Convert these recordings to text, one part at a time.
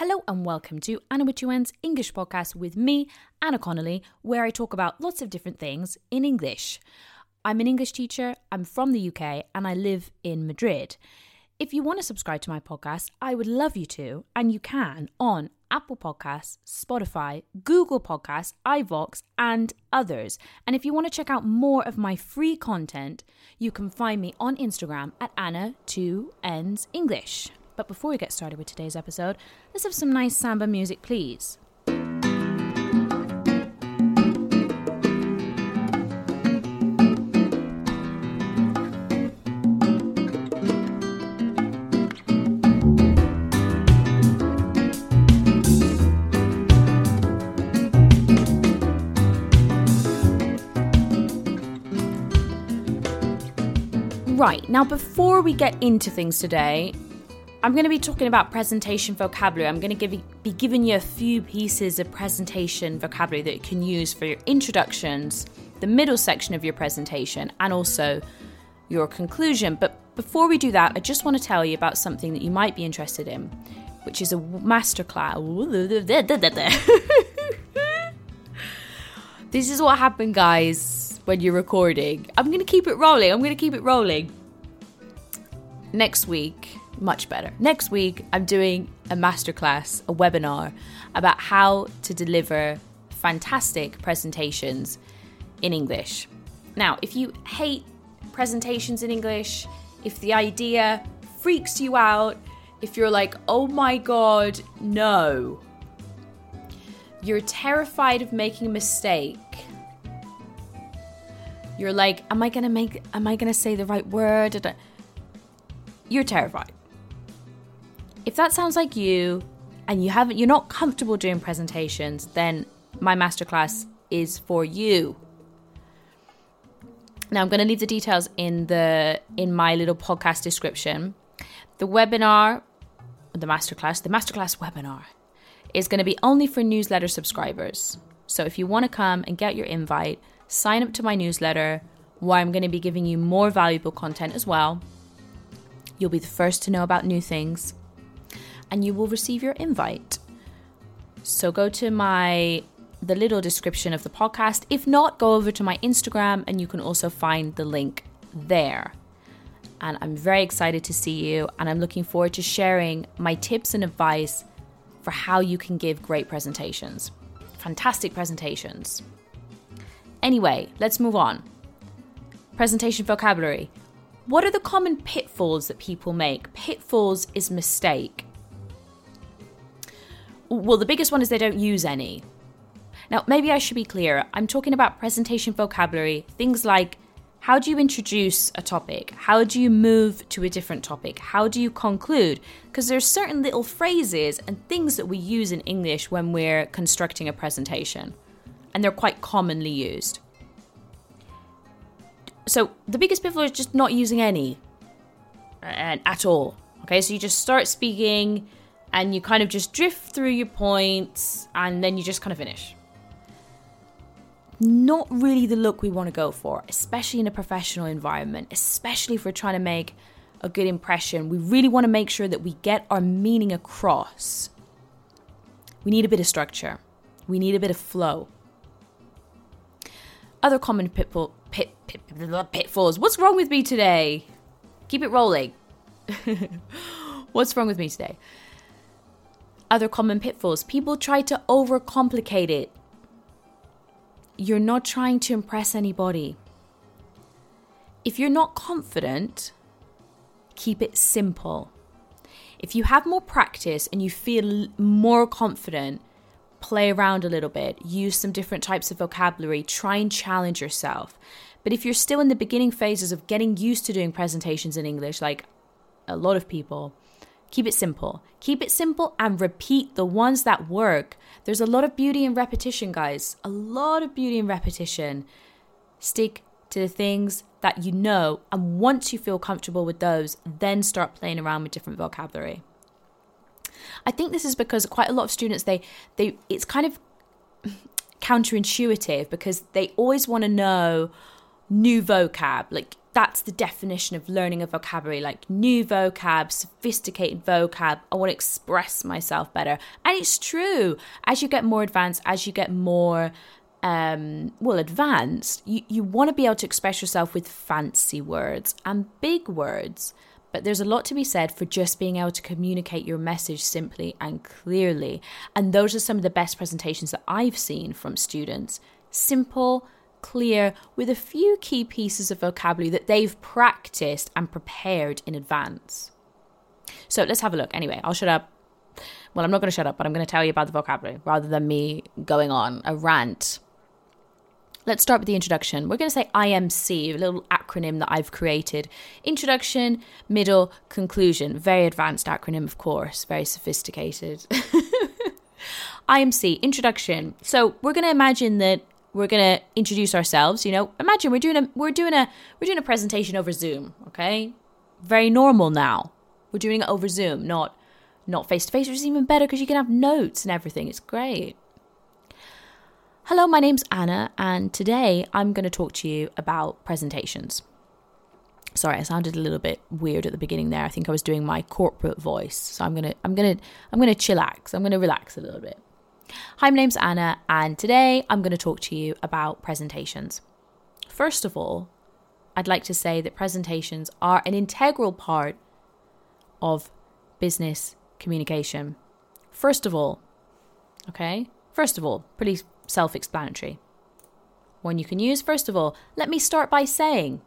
Hello and welcome to Anna with two N's English podcast with me, Anna Connolly, where I talk about lots of different things in English. I'm an English teacher, I'm from the UK, and I live in Madrid. If you want to subscribe to my podcast, I would love you to, and you can on Apple Podcasts, Spotify, Google Podcasts, iVoox, and others. And if you want to check out more of my free content, you can find me on Instagram at Anna2Ns English. But before we get started with today's episode, let's have some nice samba music, please. Right, now before we get into things today, I'm going to be talking about presentation vocabulary. I'm going to give, be giving you a few pieces of presentation vocabulary that you can use for your introductions, the middle section of your presentation, and also your conclusion. But before we do that, I just want to tell you about something that you might be interested in, which is a masterclass. this is what happened, guys, when you're recording. I'm going to keep it rolling. I'm going to keep it rolling. Next week, much better. Next week, I'm doing a masterclass, a webinar about how to deliver fantastic presentations in English. Now, if you hate presentations in English, if the idea freaks you out, if you're like, oh my god, no, you're terrified of making a mistake. You're like, am I gonna make, am I gonna say the right word? You're terrified if that sounds like you and you haven't you're not comfortable doing presentations, then my masterclass is for you. Now I'm going to leave the details in the in my little podcast description. The webinar, the masterclass, the masterclass webinar is going to be only for newsletter subscribers. So if you want to come and get your invite, sign up to my newsletter where I'm going to be giving you more valuable content as well. You'll be the first to know about new things and you will receive your invite. So go to my the little description of the podcast. If not, go over to my Instagram and you can also find the link there. And I'm very excited to see you and I'm looking forward to sharing my tips and advice for how you can give great presentations. Fantastic presentations. Anyway, let's move on. Presentation vocabulary. What are the common pitfalls that people make? Pitfalls is mistake well, the biggest one is they don't use any. Now, maybe I should be clearer. I'm talking about presentation vocabulary, things like how do you introduce a topic? How do you move to a different topic? How do you conclude? Because there's certain little phrases and things that we use in English when we're constructing a presentation, and they're quite commonly used. So the biggest pitfall is just not using any and at all. Okay, so you just start speaking and you kind of just drift through your points and then you just kind of finish. Not really the look we want to go for, especially in a professional environment, especially if we're trying to make a good impression. We really want to make sure that we get our meaning across. We need a bit of structure, we need a bit of flow. Other common pitfall, pit, pit, pitfalls. What's wrong with me today? Keep it rolling. What's wrong with me today? Other common pitfalls. People try to overcomplicate it. You're not trying to impress anybody. If you're not confident, keep it simple. If you have more practice and you feel more confident, play around a little bit, use some different types of vocabulary, try and challenge yourself. But if you're still in the beginning phases of getting used to doing presentations in English, like a lot of people, Keep it simple. Keep it simple and repeat the ones that work. There's a lot of beauty in repetition, guys. A lot of beauty in repetition. Stick to the things that you know, and once you feel comfortable with those, then start playing around with different vocabulary. I think this is because quite a lot of students they they it's kind of counterintuitive because they always want to know new vocab. Like that's the definition of learning a vocabulary like new vocab, sophisticated vocab. I want to express myself better. And it's true. As you get more advanced, as you get more um, well advanced, you, you want to be able to express yourself with fancy words and big words. But there's a lot to be said for just being able to communicate your message simply and clearly. And those are some of the best presentations that I've seen from students. Simple, clear, with a few key pieces of vocabulary that they've practiced and prepared in advance. So let's have a look. Anyway, I'll shut up. Well, I'm not going to shut up, but I'm going to tell you about the vocabulary rather than me going on a rant Let's start with the introduction. We're going to say IMC, a little acronym that I've created. Introduction, middle, conclusion. Very advanced acronym, of course, very sophisticated. IMC, introduction. So we're going to imagine that we're to introduce ourselves, you know. Imagine we're doing a we're doing a we're doing a presentation over Zoom, okay? Very normal now. We're doing it over Zoom, not not face to face, which is even better because you can have notes and everything. It's great. Hello, my name's Anna, and today I'm going to talk to you about presentations. Sorry, I sounded a little bit weird at the beginning there. I think I was doing my corporate voice, so I'm gonna, I'm gonna, I'm gonna chillax. I'm gonna relax a little bit. Hi, my name's Anna, and today I'm going to talk to you about presentations. First of all, I'd like to say that presentations are an integral part of business communication. First of all, okay? First of all, pretty self explanatory. One you can use, first of all, let me start by saying,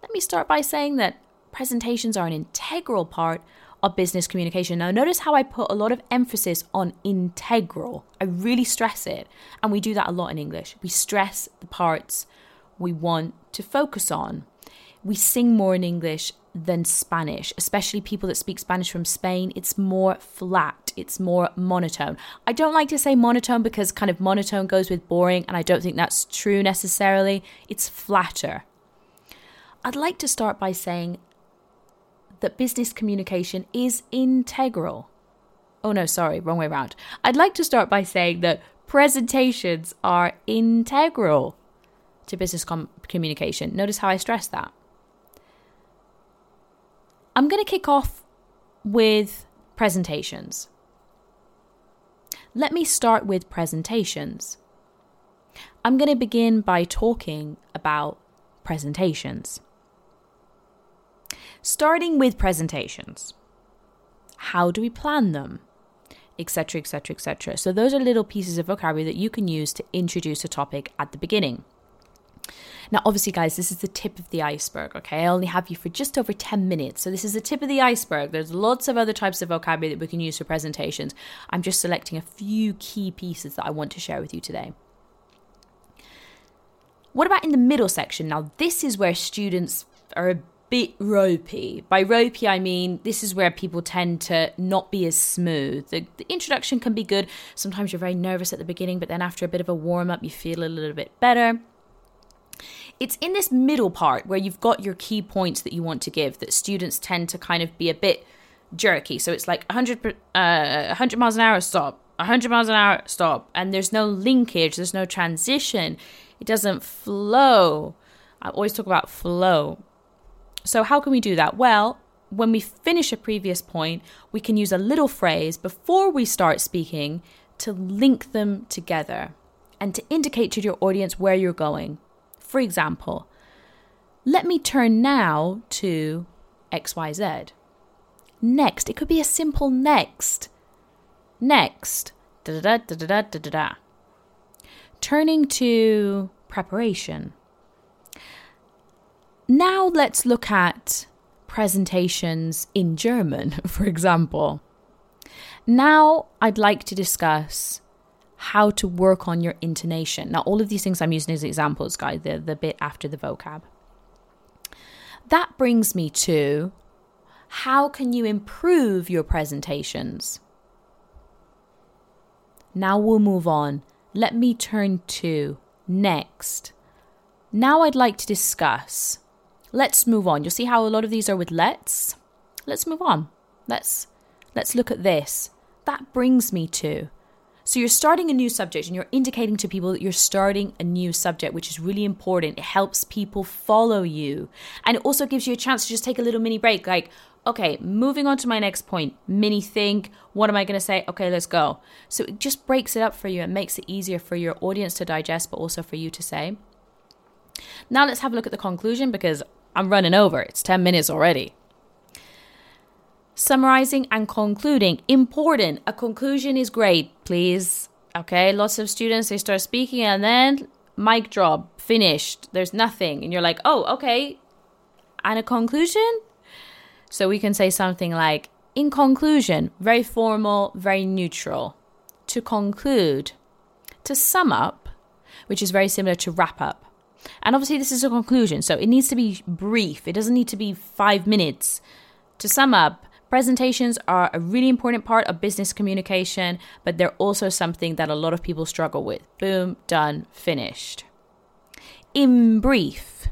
let me start by saying that presentations are an integral part of business communication. Now, notice how I put a lot of emphasis on integral. I really stress it. And we do that a lot in English. We stress the parts we want to focus on. We sing more in English than Spanish, especially people that speak Spanish from Spain. It's more flat, it's more monotone. I don't like to say monotone because kind of monotone goes with boring, and I don't think that's true necessarily. It's flatter. I'd like to start by saying that business communication is integral. Oh no, sorry, wrong way around. I'd like to start by saying that presentations are integral to business com- communication. Notice how I stress that. I'm going to kick off with presentations. Let me start with presentations. I'm going to begin by talking about presentations. Starting with presentations. How do we plan them? Etc., etc., etc. So, those are little pieces of vocabulary that you can use to introduce a topic at the beginning. Now, obviously, guys, this is the tip of the iceberg, okay? I only have you for just over 10 minutes. So, this is the tip of the iceberg. There's lots of other types of vocabulary that we can use for presentations. I'm just selecting a few key pieces that I want to share with you today. What about in the middle section? Now, this is where students are a bit ropey. By ropey, I mean this is where people tend to not be as smooth. The, the, introduction can be good. Sometimes you're very nervous at the beginning, but then after a bit of a warm up, you feel a little bit better. It's in this middle part where you've got your key points that you want to give that students tend to kind of be a bit jerky. So it's like 100, uh, 100 miles an hour, stop. 100 miles an hour, stop. And there's no linkage, there's no transition. It doesn't flow. I always talk about flow. So, how can we do that? Well, when we finish a previous point, we can use a little phrase before we start speaking to link them together and to indicate to your audience where you're going. For example, let me turn now to XYZ. Next, it could be a simple next. Next, da da da da da da da. Turning to preparation. Now let's look at presentations in German, for example. Now I'd like to discuss how to work on your intonation. Now, all of these things I'm using as examples, guys, the, the bit after the vocab. That brings me to how can you improve your presentations? Now we'll move on. Let me turn to next. Now I'd like to discuss. Let's move on. You'll see how a lot of these are with let's. Let's move on. Let's let's look at this. That brings me to So you're starting a new subject and you're indicating to people that you're starting a new subject, which is really important. It helps people follow you. And it also gives you a chance to just take a little mini break like, okay, moving on to my next point, mini think, what am I going to say? Okay, let's go. So it just breaks it up for you and makes it easier for your audience to digest, but also for you to say. Now let's have a look at the conclusion because I'm running over. It's 10 minutes already. Summarizing and concluding. Important. A conclusion is great, please. Okay, lots of students they start speaking and then mic drop, finished. There's nothing. And you're like, oh, okay. And a conclusion? So we can say something like, in conclusion, very formal, very neutral. To conclude, to sum up, which is very similar to wrap up. And obviously, this is a conclusion, so it needs to be brief. It doesn't need to be five minutes. To sum up, presentations are a really important part of business communication, but they're also something that a lot of people struggle with. Boom, done, finished. In brief,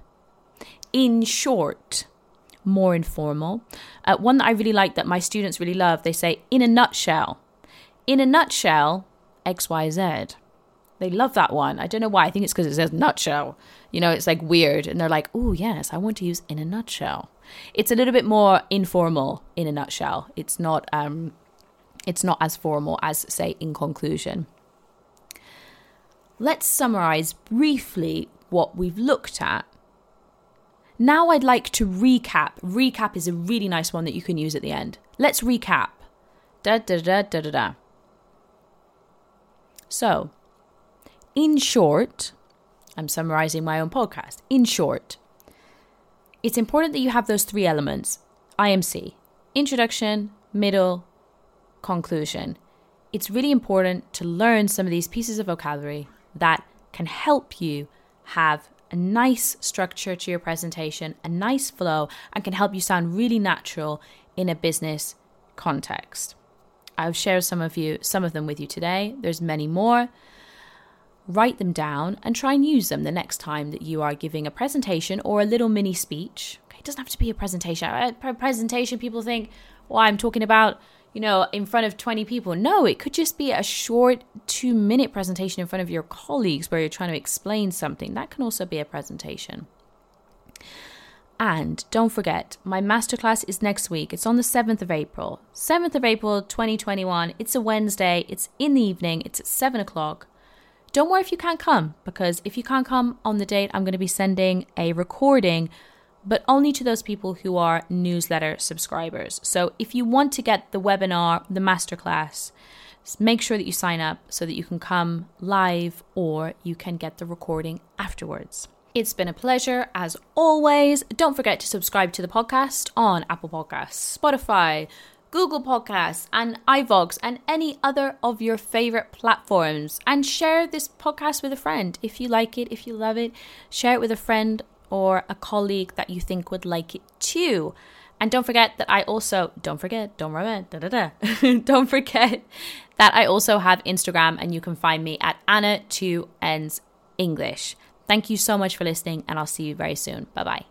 in short, more informal. Uh, one that I really like that my students really love, they say, in a nutshell. In a nutshell, XYZ. They love that one. I don't know why. I think it's because it says nutshell. You know, it's like weird. And they're like, oh, yes, I want to use in a nutshell. It's a little bit more informal in a nutshell. It's not, um, it's not as formal as, say, in conclusion. Let's summarize briefly what we've looked at now I'd like to recap. Recap is a really nice one that you can use at the end. Let's recap. Da da da da da da. So, in short, I'm summarizing my own podcast. In short, it's important that you have those three elements IMC introduction, middle, conclusion. It's really important to learn some of these pieces of vocabulary that can help you have a nice structure to your presentation, a nice flow, and can help you sound really natural in a business context. I've shared some of you some of them with you today. There's many more. Write them down and try and use them the next time that you are giving a presentation or a little mini speech. Okay, it doesn't have to be a presentation. Uh, a presentation people think, well, I'm talking about you know, in front of 20 people. No, it could just be a short two minute presentation in front of your colleagues where you're trying to explain something. That can also be a presentation. And don't forget, my masterclass is next week. It's on the 7th of April. 7th of April 2021. It's a Wednesday. It's in the evening. It's at 7 o'clock. Don't worry if you can't come, because if you can't come on the date, I'm going to be sending a recording but only to those people who are newsletter subscribers. So if you want to get the webinar, the masterclass, make sure that you sign up so that you can come live or you can get the recording afterwards. It's been a pleasure as always. Don't forget to subscribe to the podcast on Apple Podcasts, Spotify, Google Podcasts, and iVoox, and any other of your favorite platforms. And share this podcast with a friend if you like it, if you love it. Share it with a friend or a colleague that you think would like it too. And don't forget that I also don't forget, don't remember, da, da, da. don't forget that I also have Instagram and you can find me at Anna 2 Ns English. Thank you so much for listening and I'll see you very soon. Bye bye.